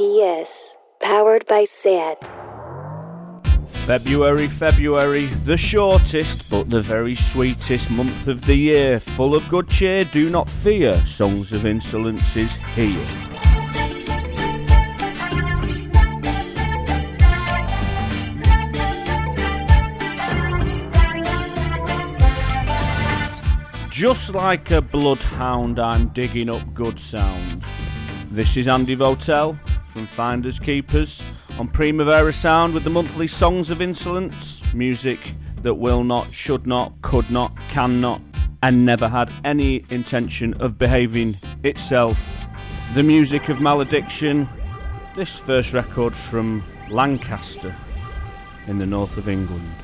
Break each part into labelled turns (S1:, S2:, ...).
S1: RPS, powered by SAT.
S2: February, February, the shortest but the very sweetest month of the year. Full of good cheer, do not fear. Songs of Insolence is here. Just like a bloodhound, I'm digging up good sounds. This is Andy Votel from Finders Keepers on Primavera Sound with the monthly Songs of Insolence. Music that will not, should not, could not, cannot, and never had any intention of behaving itself. The music of malediction. This first record's from Lancaster in the north of England.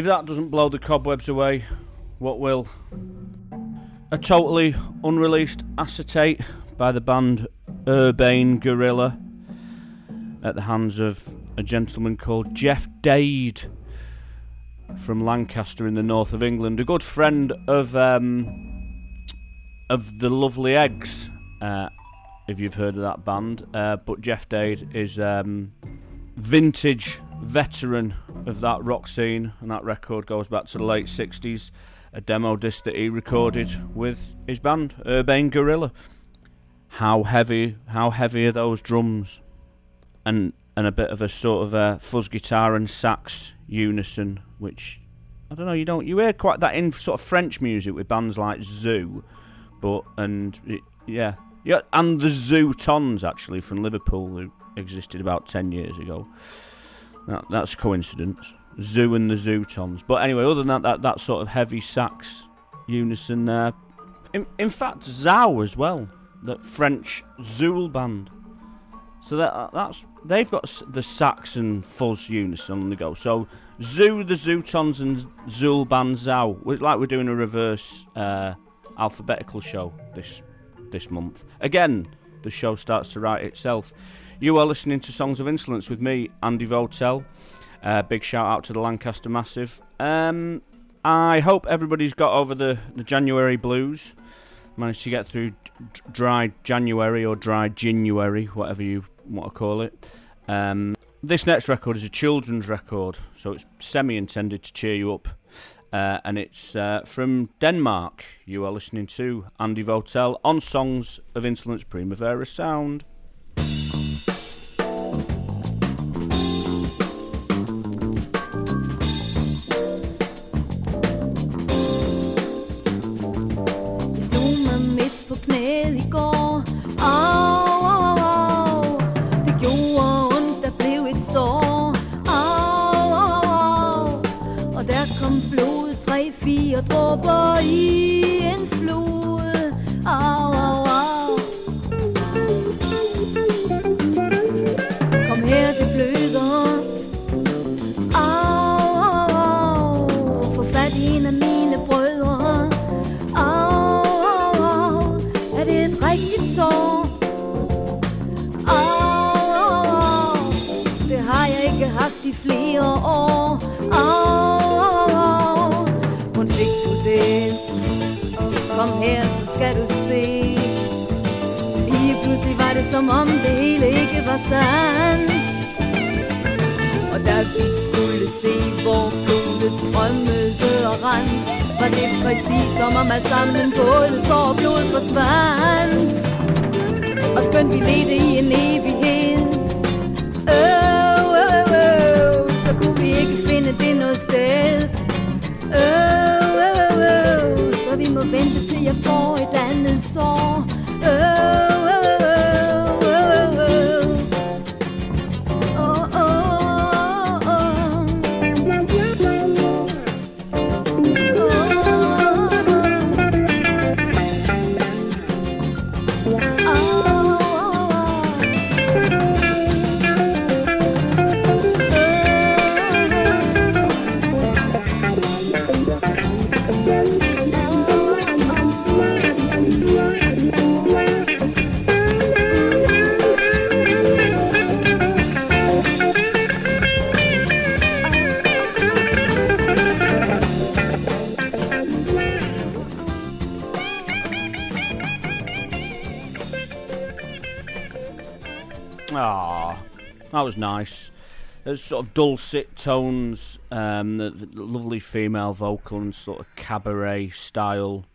S2: If that doesn't blow the cobwebs away, what will? A totally unreleased acetate by the band Urbane Gorilla at the hands of a gentleman called Jeff Dade from Lancaster in the north of England, a good friend of um, of the Lovely Eggs, uh, if you've heard of that band. Uh, but Jeff Dade is um, vintage veteran of that rock scene, and that record goes back to the late 60s. A demo disc that he recorded with his band, Urbane Gorilla. How heavy, how heavy are those drums? And and a bit of a sort of a fuzz guitar and sax unison, which I don't know. You don't you hear quite that in sort of French music with bands like Zoo, but and yeah, yeah, and the Zutons actually from Liverpool who existed about ten years ago. That, that's coincidence. Zoo and the Zutons. But anyway, other than that, that, that sort of heavy sax unison there. In, in fact, Zao as well, that French Zeuhl band. So that that's they've got the sax and fuzz unison on the go. So Zoo, the Zutons, and Zeuhl band Zao. It's like we're doing a reverse uh, alphabetical show this this month. Again, the show starts to write itself. You are listening to Songs of Insolence with me, Andy Votel. Uh, big shout out to the Lancaster Massive. Um, I hope everybody's got over the, the January blues. Managed to get through d- dry January or dry January, whatever you want to call it. Um, this next record is a children's record, so it's semi intended to cheer you up. Uh, and it's uh, from Denmark. You are listening to Andy Votel on Songs of Insolence Primavera Sound. That was nice. There's sort of dulcet tones, um, the, the lovely female vocal and sort of cabaret style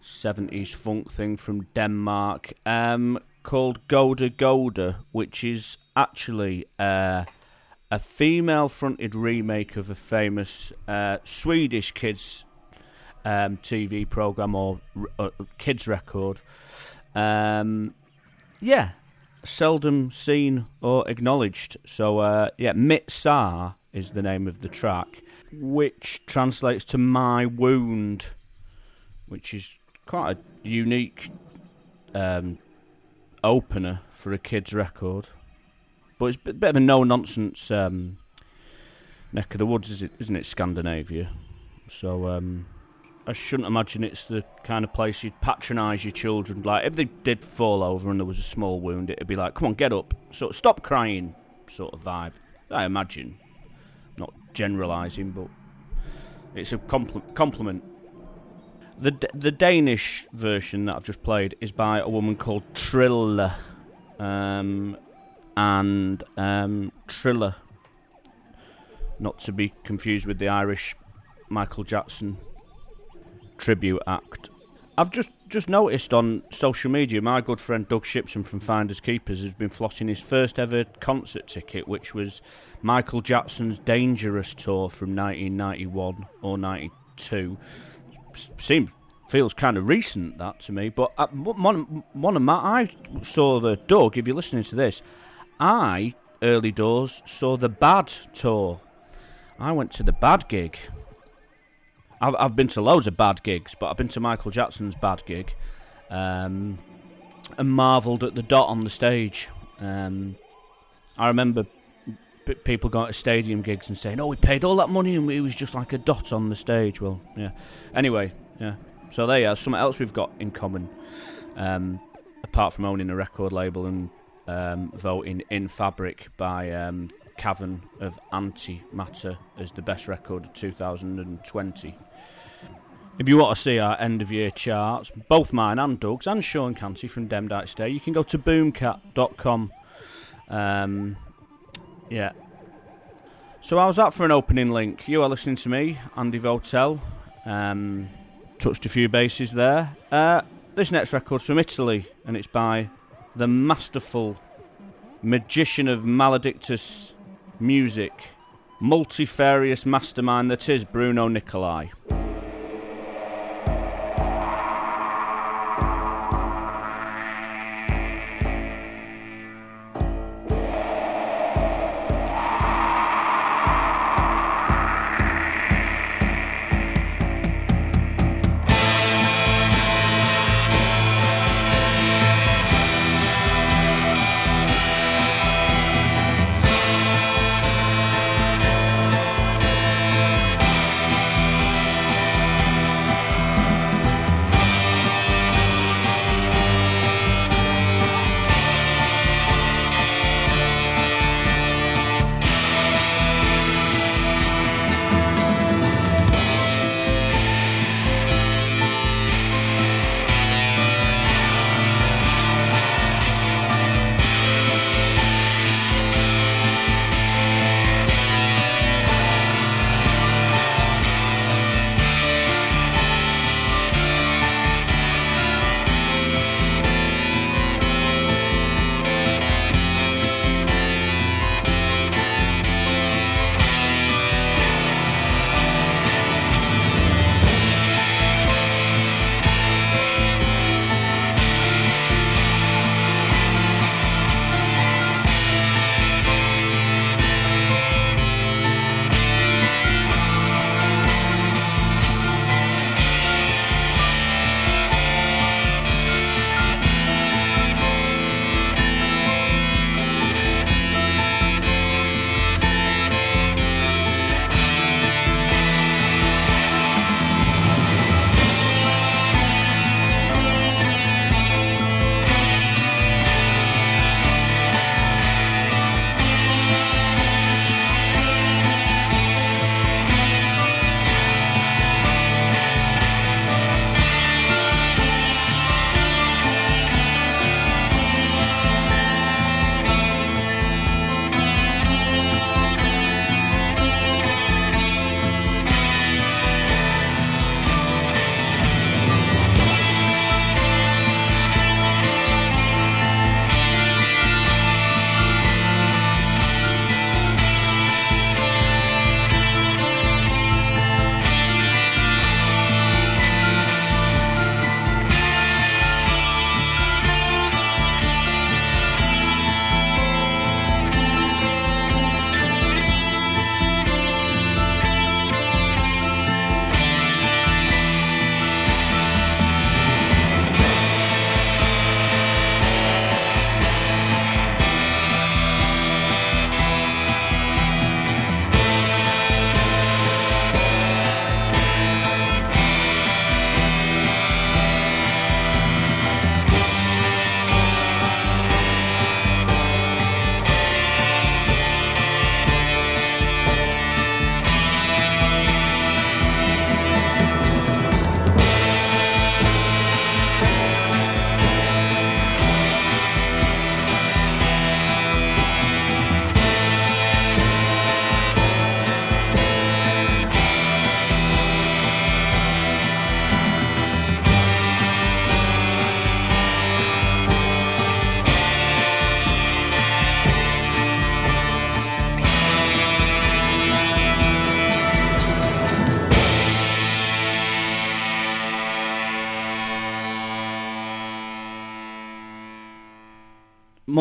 S2: 70s funk thing from Denmark um, called Goda Goda, which is actually uh, a female fronted remake of a famous uh, Swedish kids um, TV program or uh, kids record. Um, yeah, seldom seen or acknowledged. So, uh, yeah, Mitsar is the name of the track, which translates to My Wound, which is quite a unique um, opener for a kid's record. But it's a bit of a no nonsense um, neck of the woods, isn't it, Scandinavia? So, um, I shouldn't imagine it's the kind of place you'd patronise your children. Like, if they did fall over and there was a small wound, it'd be like, come on, get up. So, stop crying, sort of vibe. I imagine. Not generalising, but it's a compl- compliment. The, D- the Danish version that I've just played is by a woman called Trilla. Um, and um, Triller. Not to be confused with the Irish Michael Jackson tribute act. I've just just noticed on social media, my good friend Doug Shipton from Finders Keepers has been flotting his first ever concert ticket, which was Michael Jackson's Dangerous tour from 1991 or 92. Seems feels kind of recent that to me, but uh, one one of my I saw the Doug. If you're listening to this, I early doors saw the Bad tour. I went to the Bad gig. I've I've been to loads of bad gigs, but I've been to Michael Jackson's bad gig, um, and marvelled at the dot on the stage. Um, I remember p- people going to stadium gigs and saying, "Oh, we paid all that money and it was just like a dot on the stage." Well, yeah. Anyway, yeah. So there you are. Something else we've got in common. Um, apart from owning a record label and um, voting in Fabric by um, Cavern of Antimatter as the best record of 2020. If you want to see our end of year charts, both mine and Doug's and Sean Canty from Demdike Stare, you can go to boomkat.com. Um, yeah. So, how's that for an opening link? You are listening to me, Andy Votel. Um, touched a few bases there. Uh, this next record's from Italy, and it's by the masterful magician of maledictus music, multifarious mastermind that is Bruno Nicolai.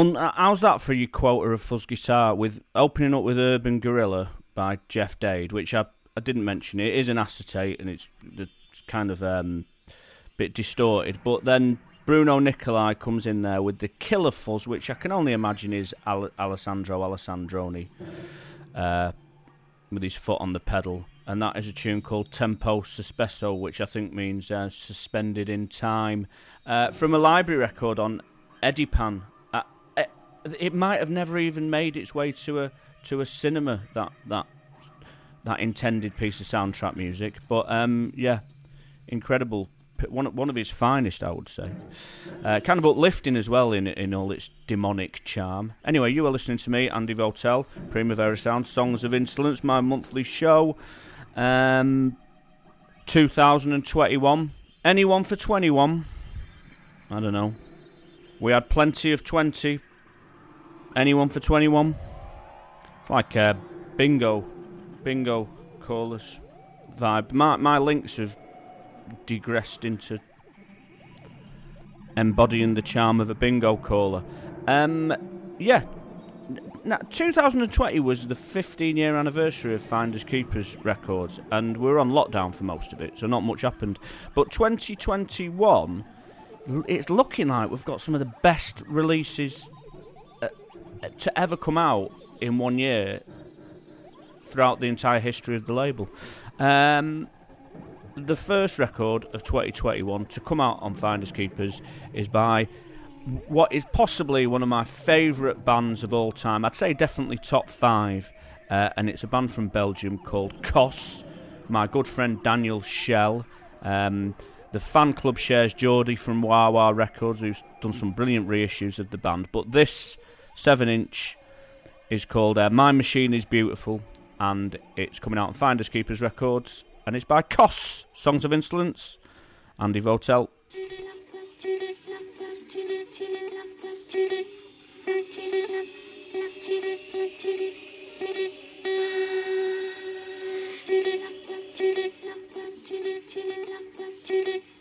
S2: Uh, how's that for your quota of fuzz guitar with opening up with Urban Gorilla by Jeff Dade, which I I didn't mention. It is an acetate and it's kind of um, bit distorted, but then Bruno Nicolai comes in there with the killer fuzz, which I can only imagine is Al- Alessandro Alessandroni, uh, with his foot on the pedal, and that is a tune called Tempo Sospeso, which I think means uh, suspended in time, uh, from a library record on Edipan. Uh, it, might have never even made its way to a to a cinema that that that intended piece of soundtrack music. But um, yeah, incredible. One one of his finest, I would say. Uh, kind of uplifting as well in in all its demonic charm. Anyway, you are listening to me, Andy Votel, Primavera Sound, Songs of Insolence, my monthly show. Um, 2021. Anyone for 21? I don't know. We had plenty of 20. Anyone for 21? Like a bingo, bingo callers vibe. My, my links have digressed into embodying the charm of a bingo caller. Um, yeah. Now, 2020 was the 15 year anniversary of Finders Keepers Records, and we were on lockdown for most of it, so not much happened. But 2021, it's looking like we've got some of the best releases uh, uh, to ever come out in one year throughout the entire history of the label. Um, the first record of 2021 to come out on Finders Keepers is by what is possibly one of my favourite bands of all time. I'd say definitely top five. Uh, and it's a band from Belgium called Cos. My good friend Daniel Schell. Um, the fan club shares Geordie from Wawa Records, who's done some brilliant reissues of the band. But this 7 inch is called uh, My Machine is Beautiful, and it's coming out on Finders Keepers Records, and it's by Cos, Songs of Insolence, Andy Votel.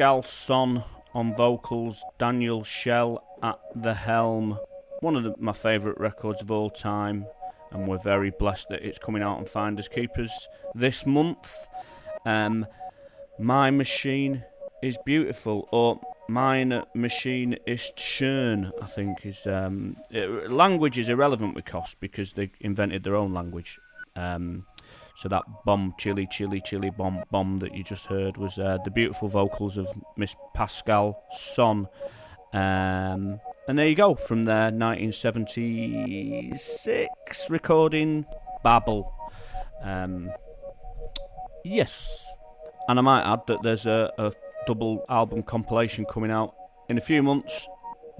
S2: Pascale Son on vocals, Daniel Schell at the helm. One of the, my favourite records of all time, and we're very blessed that it's coming out on Finders Keepers this month. Um, my machine is beautiful, or mine machine is schön, I think is. Um, it, language is irrelevant with Cos because they invented their own language. Um, so that bomb, chili, chili, chili bomb, bomb that you just heard was uh, the beautiful vocals of Miss Pascale Son. Um, and there you go, from their 1976 recording, Babel. Um, yes, and I might add that there's a, a double album compilation coming out in a few months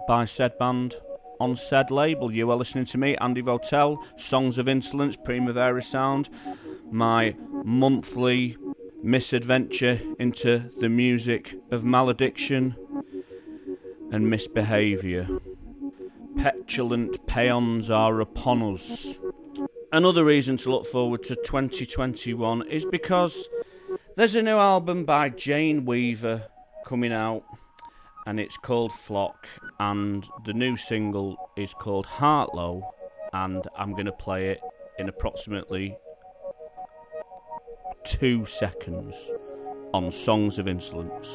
S2: by said band on said label. You are listening to me, Andy Votel, Songs of Insolence, Primavera Sound my monthly misadventure into the music of malediction and misbehaviour. Petulant paeans are upon us. Another reason to look forward to 2021 is because there's a new album by Jane Weaver coming out, and it's called Flock, and the new single is called Heartlow, and I'm going to play it in approximately two seconds on Songs of Insolence.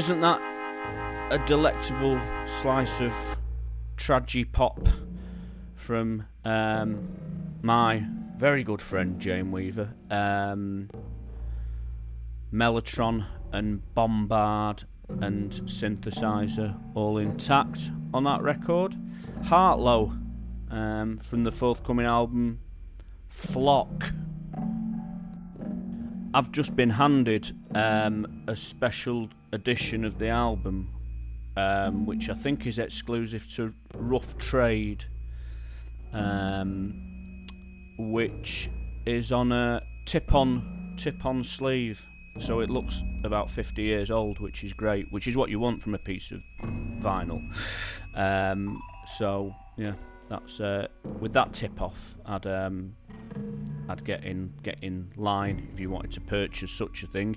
S2: Isn't that a delectable slice of tragi pop from um, my very good friend Jane Weaver? Um, Mellotron and Bombard and synthesizer all intact on that record. Heartlow um, from the forthcoming album Flock. I've just been handed um, a special edition of the album, um, which I think is exclusive to Rough Trade, um, which is on a tip-on tip-on sleeve, so it looks about 50 years old, which is great, which is what you want from a piece of vinyl. Um, so yeah, that's uh, with that tip off. I'd um, I'd get in get in line if you wanted to purchase such a thing.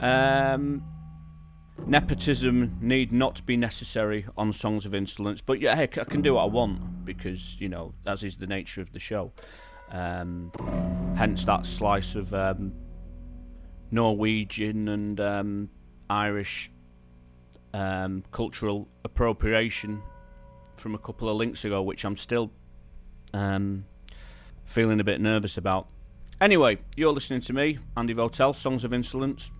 S2: Um, nepotism need not be necessary on Songs of Insolence, but yeah, heck, I can do what I want because you know as is the nature of the show. Um, hence that slice of um, Norwegian and um, Irish um, cultural appropriation from a couple of links ago, which I'm still um, feeling a bit nervous about. Anyway, you're listening to me, Andy Votel, Songs of Insolence.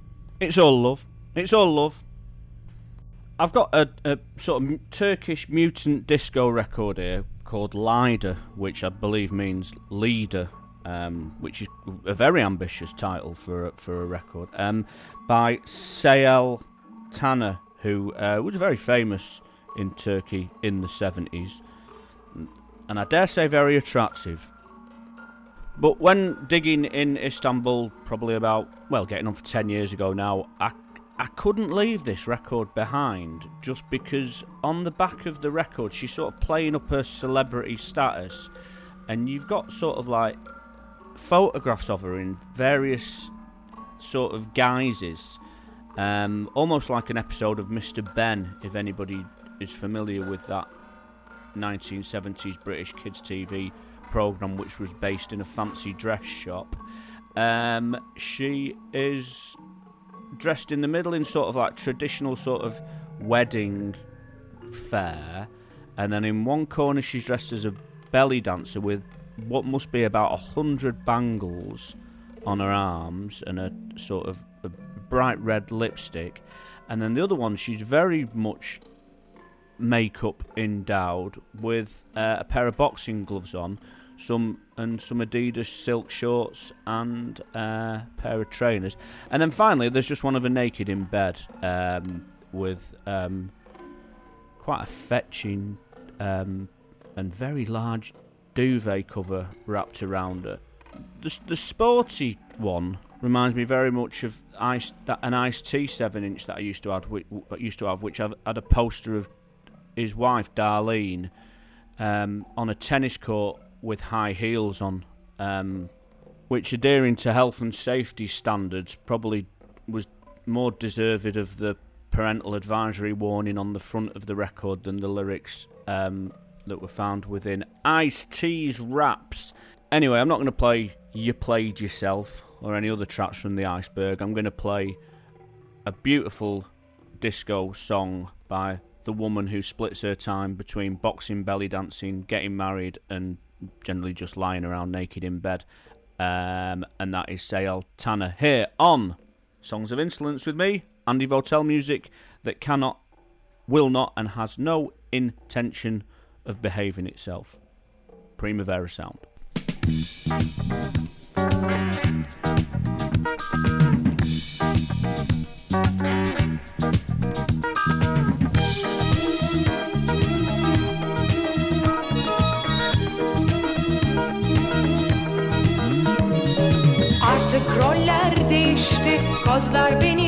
S2: It's all love. It's all love. I've got a, a sort of Turkish mutant disco record here called Lider, which I believe means leader, um, which is a very ambitious title for for a record. Um, by Seyyal Taner, who uh, was very famous in Turkey in the 70s, and I dare say very attractive. But when digging in Istanbul, probably about, well, getting on for 10 years ago now, I, I couldn't leave this record behind just because on the back of the record, she's sort of playing up her celebrity status, and you've got sort of like photographs of her in various sort of guises. Um, almost like an episode of Mr. Benn, if anybody is familiar with that 1970s British kids TV program, which was based in a fancy dress shop. Um, she is dressed in the middle in sort of like traditional sort of wedding fare, and then in one corner she's dressed as a belly dancer with what must be about a hundred bangles on her arms and a sort of a bright red lipstick, and then the other one she's very much makeup endowed with uh, a pair of boxing gloves on, some and some Adidas silk shorts and uh, a pair of trainers. And then finally, there's just one of her naked in bed um, with um, quite a fetching um, and very large duvet cover wrapped around her. The, the sporty one reminds me very much of ice, an Ice-T seven inch that I used to have, which, used to have, which I had a poster of his wife Darlene um, on a tennis court with high heels on, um, which adhering to health and safety standards probably was more deserved of the parental advisory warning on the front of the record than the lyrics um, that were found within Ice-T's raps. Anyway, I'm not going to play You Played Yourself or any other tracks from the iceberg. I'm going to play a beautiful disco song by the woman who splits her time between boxing, belly dancing, getting married, and generally just lying around naked in bed. Um, and that is Seyyal Taner here on Songs of Insolence with me, Andy Votel music that cannot, will not, and has no intention of behaving itself. Primavera sound.
S3: Roller değişti Kozlar benim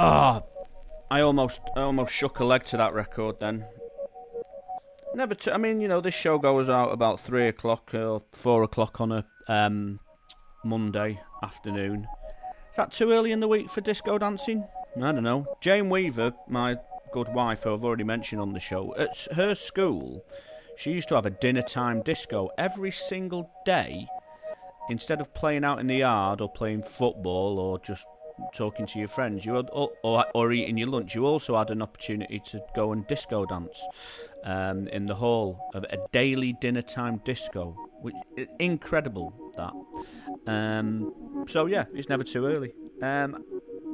S2: Ah, I almost, I almost shook a leg to that record. Then, never. T- I mean, you know, this show goes out about three o'clock or four o'clock on a um, Monday afternoon. Is that too early in the week for disco dancing? I don't know. Jane Weaver, my good wife, who I've already mentioned on the show, at her school, she used to have a dinner time disco every single day. Instead of playing out in the yard or playing football or just talking to your friends, you had, or, or eating your lunch, you also had an opportunity to go and disco dance um, in the hall of a daily dinner time disco, which incredible that. Um, so yeah, it's never too early. Um,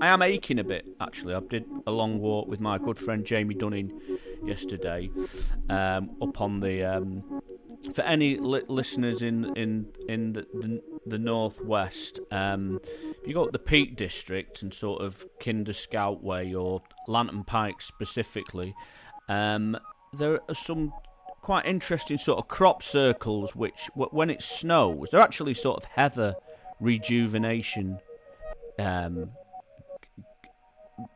S2: I am aching a bit actually. I did a long walk with my good friend Jamie Dunning yesterday um, up on the. For any li- listeners in in in the the, the northwest, um, if you go up the Peak District and sort of Kinder Scout Way or Lantern Pike specifically, um, there are some quite interesting sort of crop circles which, wh- when it snows, they're actually sort of heather rejuvenation um,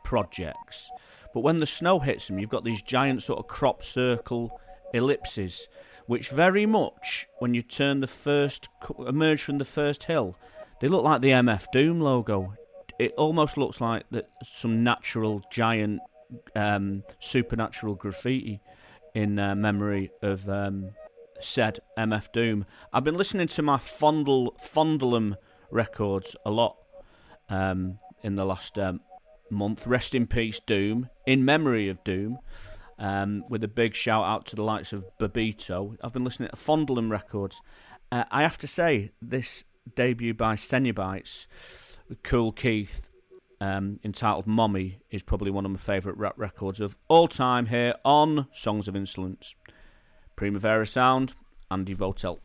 S2: projects. But when the snow hits them, you've got these giant sort of crop circle ellipses, which very much, when you turn the first, emerge from the first hill, they look like the MF Doom logo. It almost looks like that some natural giant um, supernatural graffiti in uh, memory of um, said MF Doom. I've been listening to my Fondle records a lot um, in the last um, month. Rest in peace, Doom. In memory of Doom. Um, with a big shout out to the likes of Bobbito. I've been listening to Fondle 'Em records. Uh, I have to say, this debut by Cenobites, Kool Keith, um, entitled Mommy, is probably one of my favourite rap records of all time here on Songs of Insolence. Primavera Sound, Andy Votel.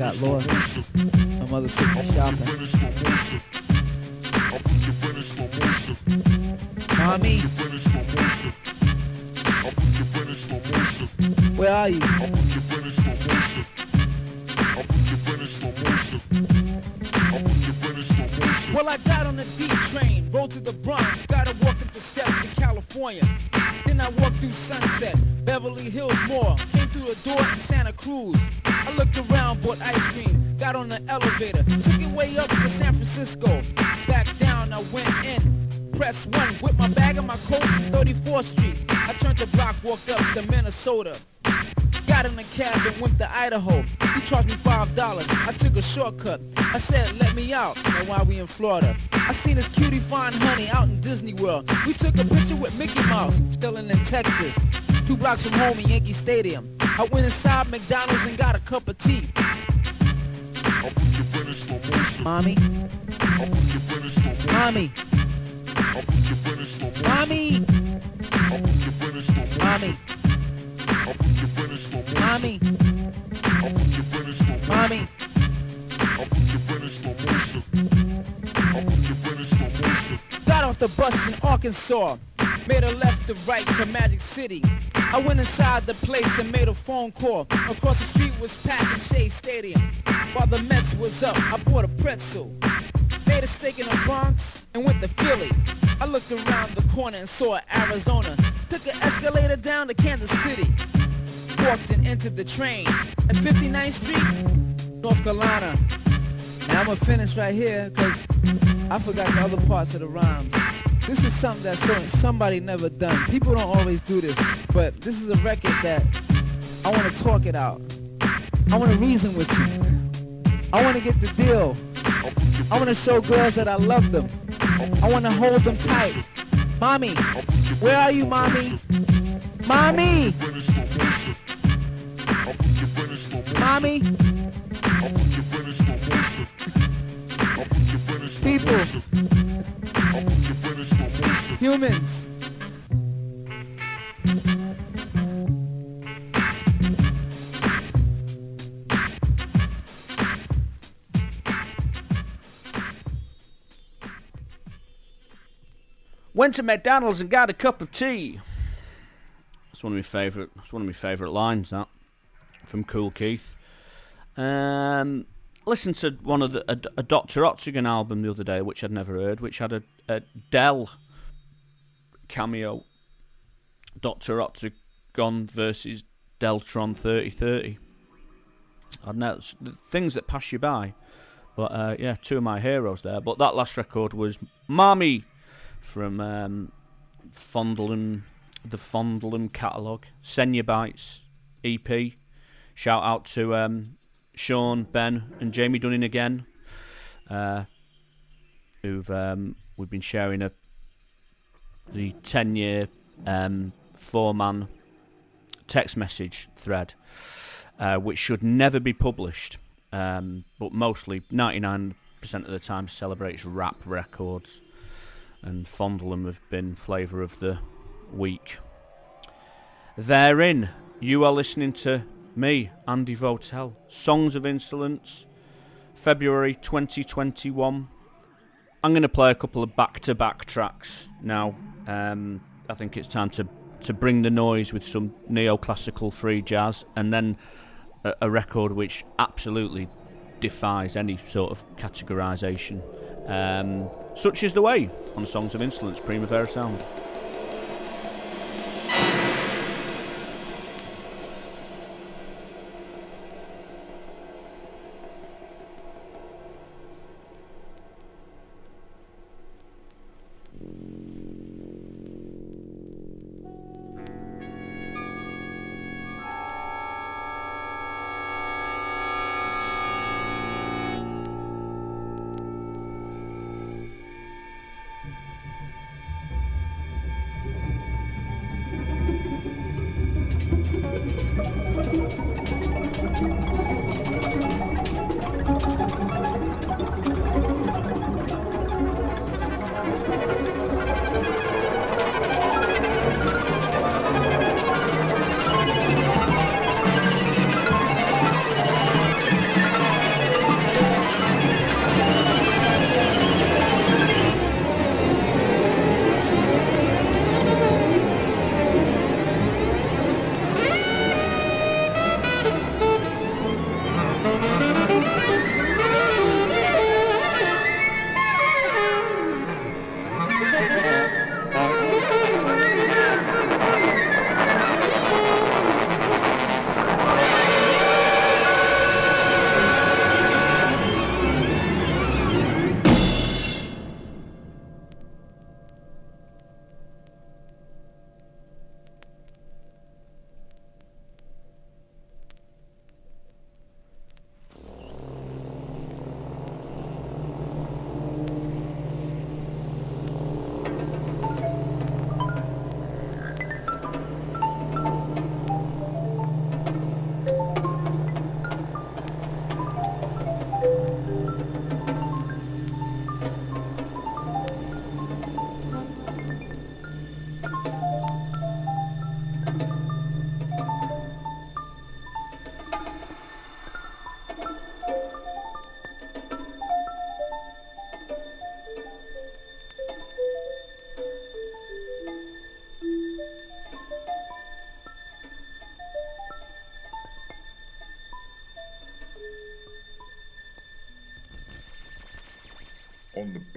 S4: Got lost. My mother took me shopping. Mommy, where are you? Well, I got on the D train, rode to the Bronx, gotta walk up the steps to California. I walked through Sunset, Beverly Hills Mall, came through a door in Santa Cruz. I looked around, bought ice cream, got on the elevator, took it way up to San Francisco. Back down, I went in. Press one, with my bag and my coat, 34th Street. I turned the block, walked up to Minnesota. Got in a cab and went to Idaho. He charged me five dollars. I took a shortcut. I said, let me out. Now why we in Florida? I seen this cutie fine honey out in Disney World. We took a picture with Mickey Mouse, still in Texas. Two blocks from home in Yankee Stadium. I went inside McDonald's and got a cup of tea. Mommy. Mommy. Mommy. Mommy. Mommy. Mommy. Mommy. Got off the bus in Arkansas. Made a left to right to Magic City. I went inside the place and made a phone call. Across the street was packed in Shea Stadium. While the Mets was up, I bought a pretzel. Made a steak in the Bronx and went to Philly. I looked around the corner and saw Arizona. Took an escalator down to Kansas City. Walked and entered the train at 59th Street, North Carolina. And I'm gonna finish right here because I forgot the other parts of the rhymes. This is something that so, somebody never done. People don't always do this, but this is a record that I want to talk it out. I want to reason with you. I want to get the deal. I want to show girls that I love them. I want to hold them tight. Mommy, where are you, mommy? Mommy! British people! Humans!
S2: Went to McDonald's and got a cup of tea. That's one of my favourite. It's one of my favourite lines. That from Kool Keith. Um, listened to one of the a, a Doctor Octagon album the other day, which I'd never heard, which had a, a Del cameo. Doctor Octagon versus Deltron thirty thirty. I know it's the things that pass you by, but uh, yeah, two of my heroes there. But that last record was "Mommy" from um, Fondle 'Em, the Fondle 'Em catalogue, Cenobites EP. Shout out to um, Sean, Ben, and Jamie Dunning again, uh, who've um, we've been sharing a the ten year um, four man text message thread, uh, which should never be published, um, but mostly ninety nine percent of the time celebrates rap records, and Fondle 'Em have been flavour of the week. Therein, you are listening to me, Andy Votel. Songs of Insolence, February 2021. I'm going to play a couple of back to back tracks now. Um, I think it's time to, to bring the noise with some neoclassical free jazz and then a, a record which absolutely defies any sort of categorisation. Um, such is the way on Songs of Insolence, Primavera Sound.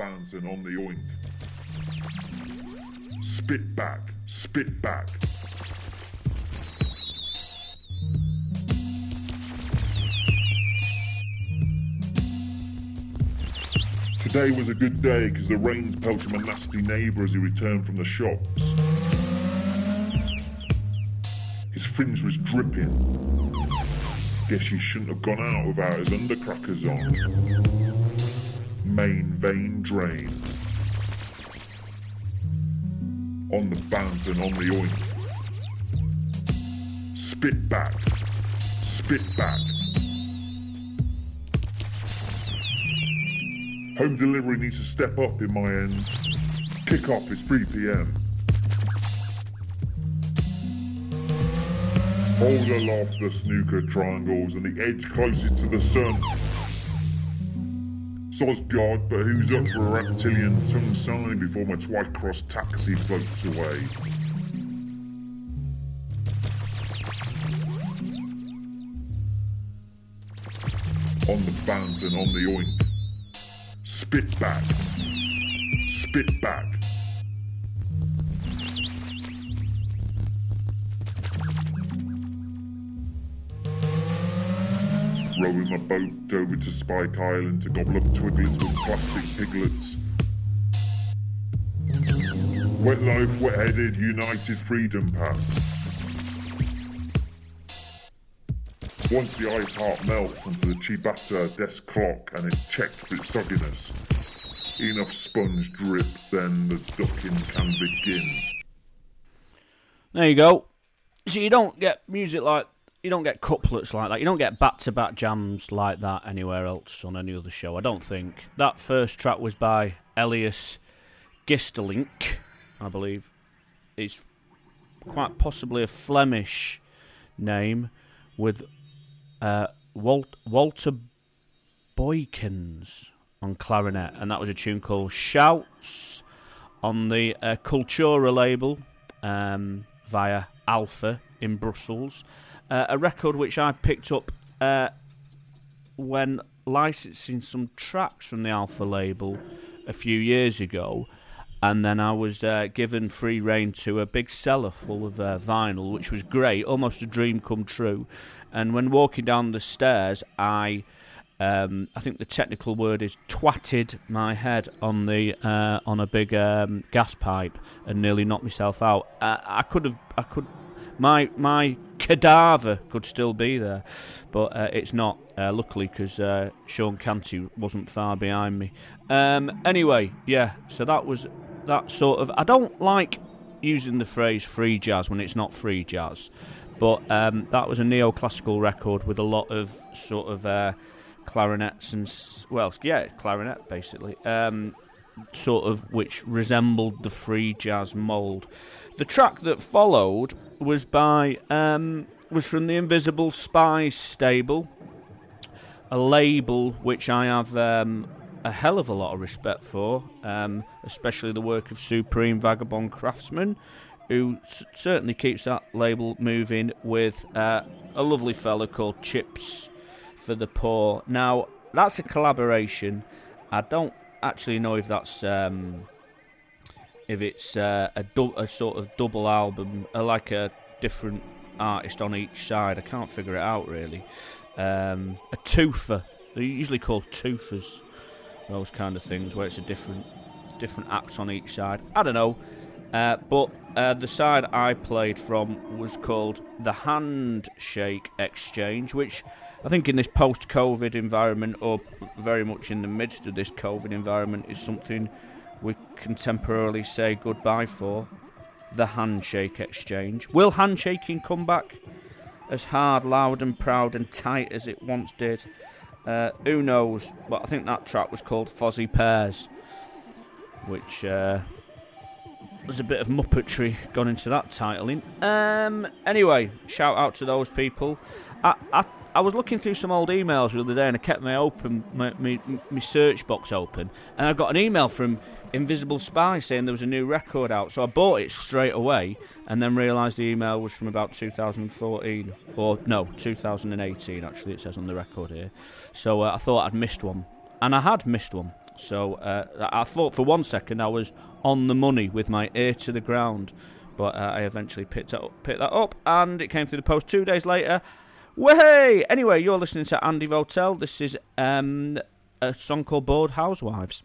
S5: And on the oink. Spit back, spit back. Today was a good day because the rain's pelted my nasty neighbour as he returned from the shops. His fringe was dripping. Guess he shouldn't have gone out without his undercrackers on. Main vein drain. On the bounce and on the oink. Spit back. Spit back. Home delivery needs to step up in my end. Kick off is 3 pm. Hold aloft the snooker triangles and the edge closest to the sun. Soz God, but who's up for a reptilian tongue sign before my Twycross taxi floats away? On the bounce and on the oink. Spit back. Spit back. Rowing my boat over to Spike Island to gobble up twiglets with plastic piglets. Wet life, wet headed, United Freedom Pass. Once the ice heart melts onto the Chibata desk clock and it checks for its sogginess, enough sponge drip, then the ducking can begin.
S2: There you go. So you don't get music like you don't get couplets like that. You don't get back to back jams like that anywhere else on any other show. I don't think. That first track was by Elias Gistelinck, I believe. It's quite possibly a Flemish name with uh, Walt, Walter Boeykens on clarinet, and that was a tune called Shouts on the uh, Cultura label um, via Alpha in Brussels. Uh, a record which I picked up uh, when licensing some tracks from the Alpha label a few years ago. And then I was uh, given free reign to a big cellar full of uh, vinyl, which was great, almost a dream come true. And when walking down the stairs, I um, I think the technical word is twatted my head on the uh, on a big um, gas pipe and nearly knocked myself out. Uh, I could have I could my my cadaver could still be there, but uh, it's not. Uh, luckily, because uh, Sean Canty wasn't far behind me. Um, anyway, yeah. So that was that sort of. I don't like using the phrase free jazz when it's not free jazz, but um, that was a neoclassical record with a lot of sort of uh, clarinets and well, yeah, clarinet basically. Um, sort of which resembled the free jazz mold. The track that followed was by um, was from the Invisible Spies stable, a label which I have um, a hell of a lot of respect for, um, especially the work of Supreme Vagabond Craftsman, who s- certainly keeps that label moving with uh, a lovely fella called Chips for the Poor. Now that's a collaboration. I don't actually know if that's um, if it's uh, a, du- a sort of double album, uh, like a different artist on each side. I can't figure it out really. Um, a twofer. They're usually called twofers. Those kind of things where it's a different different act on each side. I don't know. Uh, but uh, the side I played from was called the Handshake Exchange, which I think in this post COVID environment, or very much in the midst of this COVID environment, is something we can temporarily say goodbye for. The Handshake Exchange. Will handshaking come back as hard, loud, and proud and tight as it once did? Uh, who knows? But I think that track was called Fozzie Pears, which uh, there's a bit of muppetry gone into that titling. Um, anyway, shout out to those people. I, I I was looking through some old emails the other day, and I kept my open my, my, my search box open, and I got an email from Invisible Spy saying there was a new record out. So I bought it straight away, and then realised the email was from about 2014 or no 2018. Actually, it says on the record here. So uh, I thought I'd missed one, and I had missed one. So uh, I thought for one second I was on the money with my ear to the ground, but uh, I eventually picked, up, picked that up and it came through the post two days later. Way! Anyway, you're listening to Andy Votel. This is um, a song called Bored Housewives.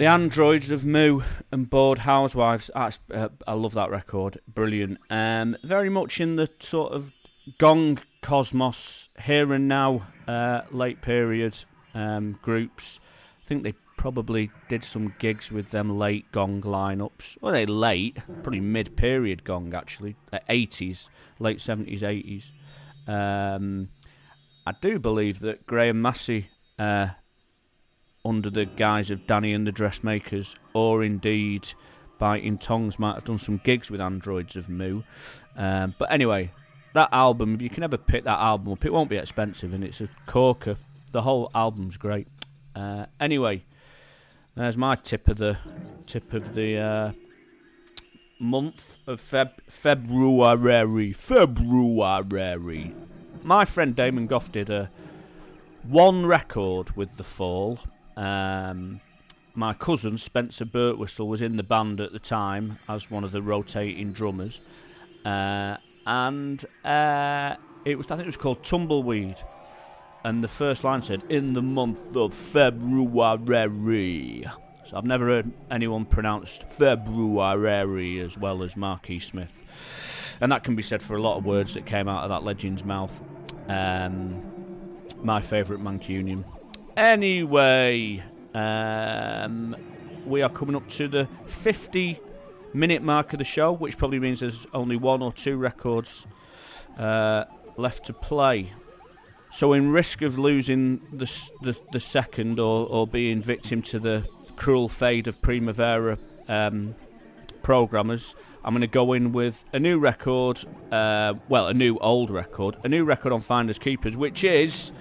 S6: The
S2: Androids of Mu and Bored Housewives. That's, uh, I love that record. Brilliant. Um, very much in the sort of gong cosmos, here and now, uh, late period um, groups. I think they probably did some gigs with them late gong lineups. Well, they late, probably mid period gong actually, uh, 80s, late 70s, 80s. Um, I do believe that Graham Massey. Uh, under the guise of Danny and the Dressmakers, or indeed Biting Tongues might have done some gigs with Androids of Mu. Um, but anyway, that album, if you can ever pick that album up, it won't be expensive and it's a corker. The whole album's great. Uh, anyway, there's my tip of the tip of the uh, month of Feb- February. February. My friend Damon Gough did a one record with the Fall. Um, my cousin Spencer Birtwistle was in the band at the time as one of the rotating drummers, uh, and uh, it was I think it was called Tumbleweed, and the first line said "in the month of February." So I've never heard anyone pronounce February as well as Marquis Smith, and that can be said for a lot of words that came out of that legend's mouth. Um, my favourite Mancunian. Anyway, um, we are coming up to the 50 minute mark of the show, which probably means there's only one or two records uh, left to play. So, in risk of losing the the, the second or, or being victim to the cruel fate of Primavera um, programmers, I'm going to go in with a new record, uh, well, a new old record, a new record on Finders Keepers, which is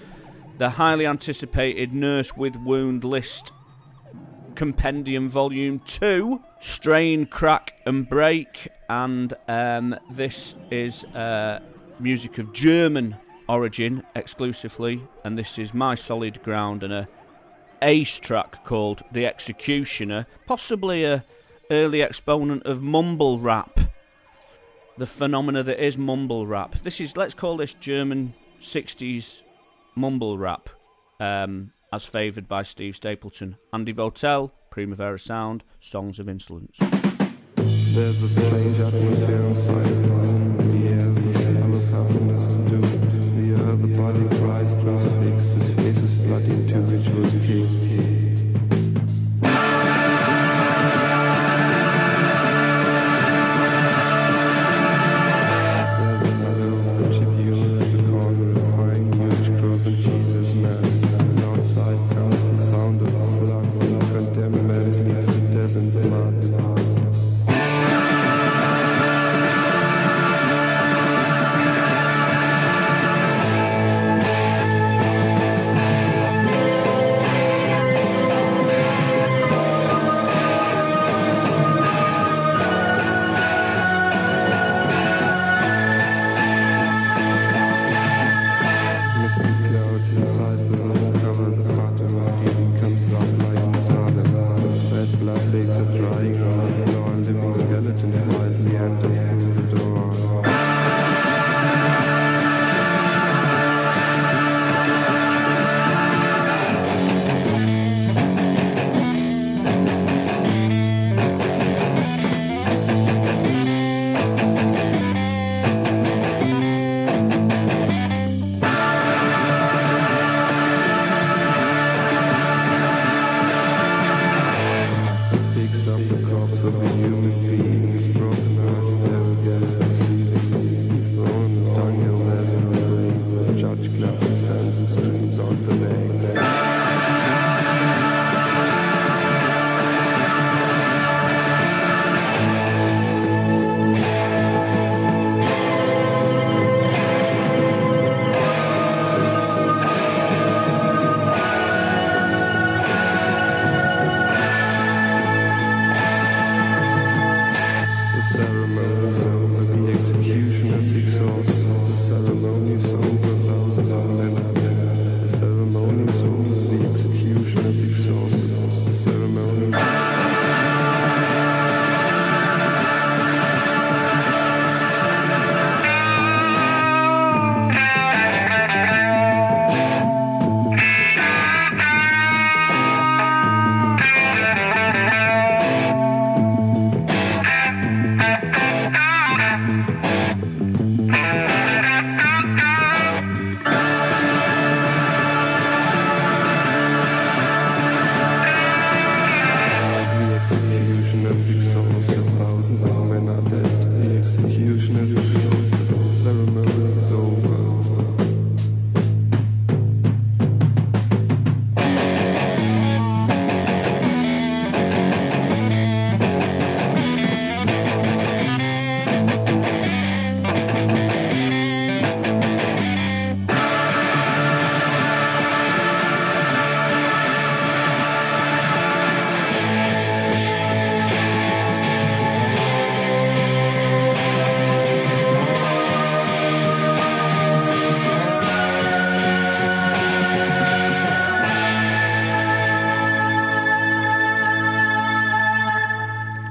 S2: the highly anticipated Nurse with Wound List Compendium Volume 2, Strain, Crack and Break, and um, this is uh, music of German origin exclusively, and this is My Solid Ground and a ace track called The Executioner, possibly a early exponent of mumble rap, the phenomena that is mumble rap. This is let's call this German 60s mumble rap. Um, as favoured by Steve Stapleton. Andy Votel, Primavera Sound, Songs of Insolence.
S7: There's a strange atmosphere inside the room. The air, the smell of happiness and doom. The air, the body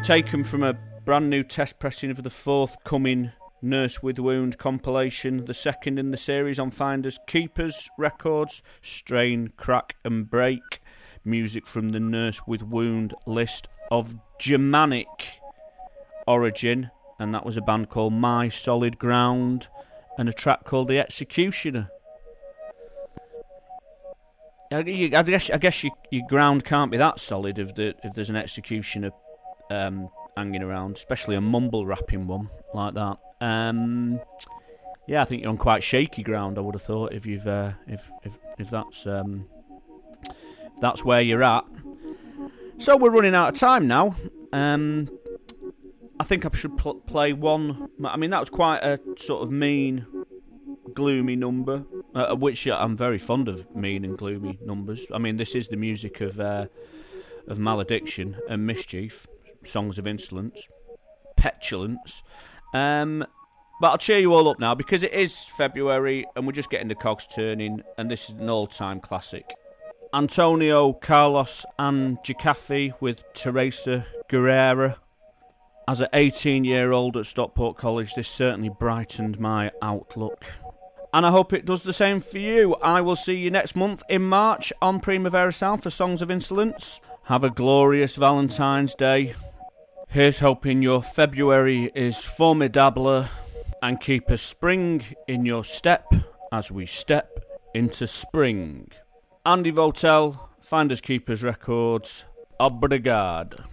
S2: Taken from a brand new test pressing of the forthcoming Nurse with Wound compilation, the second in the series on Finders Keepers Records, Strain, Crack and Break. Music from the Nurse with Wound list of Germanic origin, and that was a band called My Solid Ground, and a track called The Executioner. I, guess I guess your, your ground can't be that solid if the if there's an executioner um, hanging around, especially a mumble rapping one like that. Um, yeah, I think you're on quite shaky ground. I would have thought if you've uh, if if if that's um, if that's where you're at. So we're running out of time now. Um, I think I should pl- play one. I mean, that was quite a sort of mean, gloomy number, uh, which I'm very fond of mean and gloomy numbers. I mean, this is the music of uh, of malediction and mischief, songs of insolence, petulance. Um, but I'll cheer you all up now because it is February and we're just getting the cogs turning, and this is an all-time classic. Antonio Carlos and Jocafi with Teresa Guerrera. As an 18 year old at Stockport College, this certainly brightened my outlook. And I hope it does the same for you. I will see you next month in March on Primavera Sound for Songs of Insolence. Have a glorious Valentine's Day. Here's hoping your February is formidable and keep a spring in your step as we step into spring. Andy Votel, Finders Keepers Records, Obrigado.